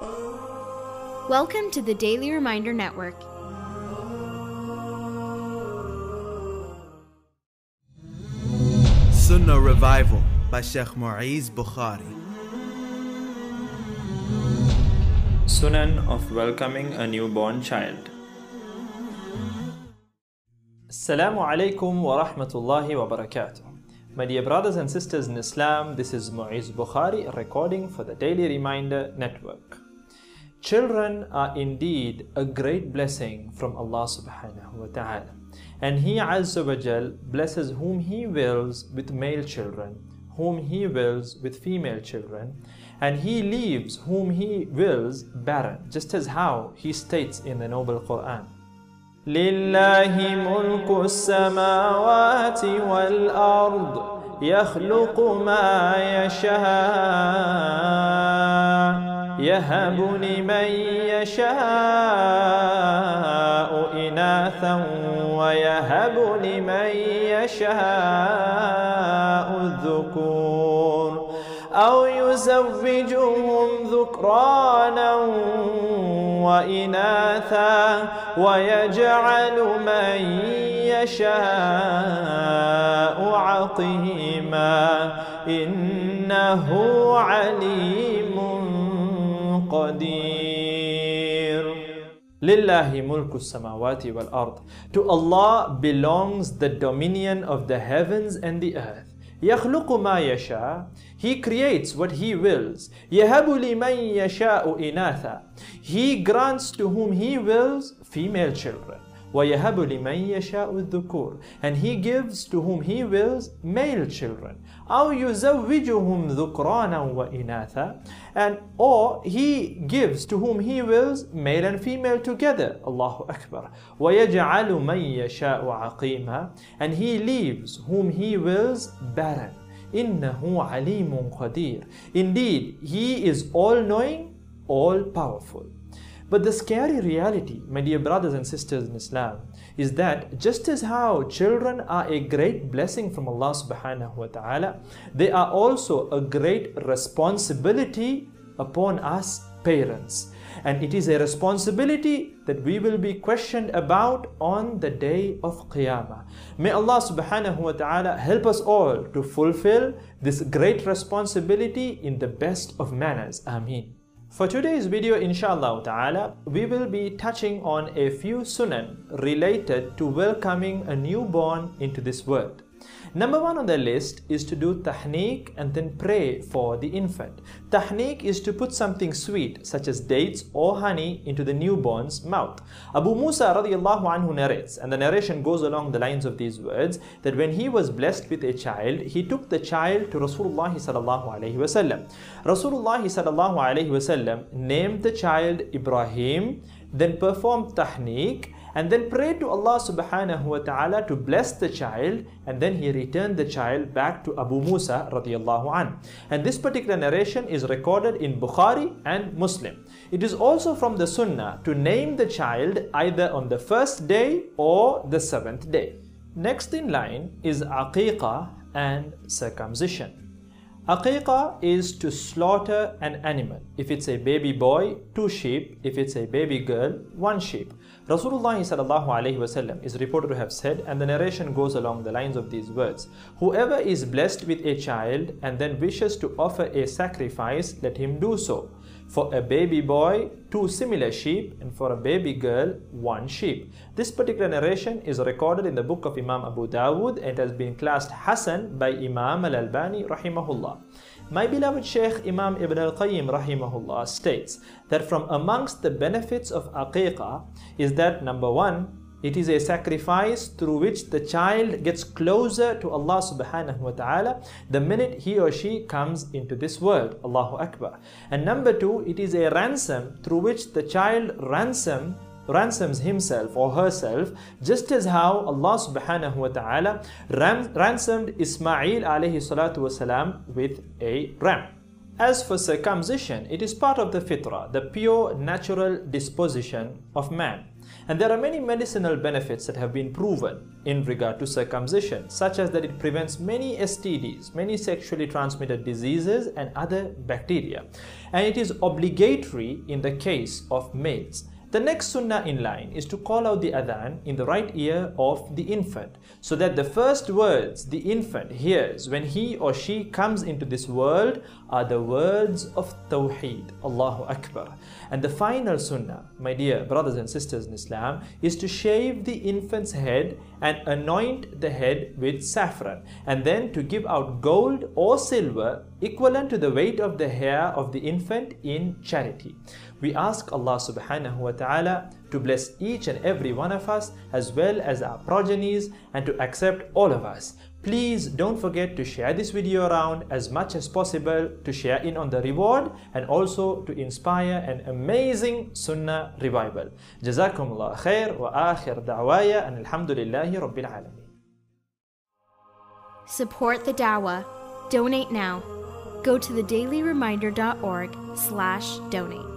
Welcome to the Daily Reminder Network. Sunnah Revival by Sheikh Mu'iz Bukhari. Sunan of welcoming a newborn child. Assalamu alaikum wa rahmatullahi wa barakatuh. My dear brothers and sisters in Islam, this is Mu'iz Bukhari recording for the Daily Reminder Network. Children are indeed a great blessing from Allah subhanahu wa ta'ala. And He Azza wa Jal blesses whom He wills with male children, whom He wills with female children, and He leaves whom He wills barren, just as how He states in the Noble Quran. لله ملك السماوات والأرض يخلق ما يشاء يهب لمن يشاء إناثا ويهب لمن يشاء الذكور أو يزوجهم ذكرانا وإناثا ويجعل من يشاء عقيما إنه عليم قدير. لله ملك السماوات والأرض. To Allah belongs the dominion of the heavens and the earth. يخلق ما يشاء He creates what He wills يهب لمن يشاء إناثا He grants to whom He wills female children ويهب لمن يشاء الذكور and He gives to whom He wills male children أو يزوجهم ذكرانا وإناثا and or He gives to whom He wills male and female together الله أكبر ويجعل من يشاء عقيما and He leaves whom He wills barren إنه عليم قدير Indeed, He is all-knowing, all-powerful. But the scary reality, my dear brothers and sisters in Islam, is that just as how children are a great blessing from Allah subhanahu wa ta'ala, they are also a great responsibility upon us parents. And it is a responsibility that we will be questioned about on the day of Qiyamah. May Allah subhanahu wa ta'ala help us all to fulfill this great responsibility in the best of manners. Ameen. For today's video, inshallah ta'ala, we will be touching on a few sunan related to welcoming a newborn into this world. Number one on the list is to do tahniq and then pray for the infant. Tahniq is to put something sweet such as dates or honey into the newborn's mouth. Abu Musa radiallahu anhu narrates and the narration goes along the lines of these words that when he was blessed with a child, he took the child to Rasulullah sallallahu alayhi wasallam. Rasulullah sallallahu alayhi wasallam named the child Ibrahim, then performed tahniq and then prayed to Allah subhanahu wa ta'ala to bless the child and then he returned the child back to Abu Musa radiallahu an. And this particular narration is recorded in Bukhari and Muslim. It is also from the sunnah to name the child either on the first day or the seventh day. Next in line is aqiqah and circumcision. Aqiqah is to slaughter an animal. If it's a baby boy, two sheep. If it's a baby girl, one sheep. Rasulullah is reported to have said, and the narration goes along the lines of these words: Whoever is blessed with a child and then wishes to offer a sacrifice, let him do so. For a baby boy, two similar sheep, and for a baby girl, one sheep. This particular narration is recorded in the book of Imam Abu Dawud and has been classed Hasan by Imam Al Albani rahimahullah. My beloved Sheikh Imam Ibn Al Qayyim rahimahullah states that from amongst the benefits of aqiqah is that number one, it is a sacrifice through which the child gets closer to Allah subhanahu wa ta'ala the minute he or she comes into this world. Allahu Akbar. And number two, it is a ransom through which the child ransom ransoms himself or herself just as how Allah subhanahu wa ta'ala ran ransomed Ismail alayhi salatu wasalam with a ram. As for circumcision, it is part of the fitrah, the pure natural disposition of man. And there are many medicinal benefits that have been proven in regard to circumcision, such as that it prevents many STDs, many sexually transmitted diseases, and other bacteria. And it is obligatory in the case of males. The next sunnah in line is to call out the adhan in the right ear of the infant so that the first words the infant hears when he or she comes into this world are the words of Tawheed, Allahu Akbar. And the final sunnah, my dear brothers and sisters in Islam, is to shave the infant's head and anoint the head with saffron, and then to give out gold or silver equivalent to the weight of the hair of the infant in charity. We ask Allah subhanahu wa ta'ala to bless each and every one of us as well as our progenies and to accept all of us. Please don't forget to share this video around as much as possible to share in on the reward and also to inspire an amazing Sunnah revival. Jazakumullah khair wa akhir da'waya and alhamdulillahi rabbil alameen. Support the Dawah. Donate now. Go to thedailyreminder.org slash donate.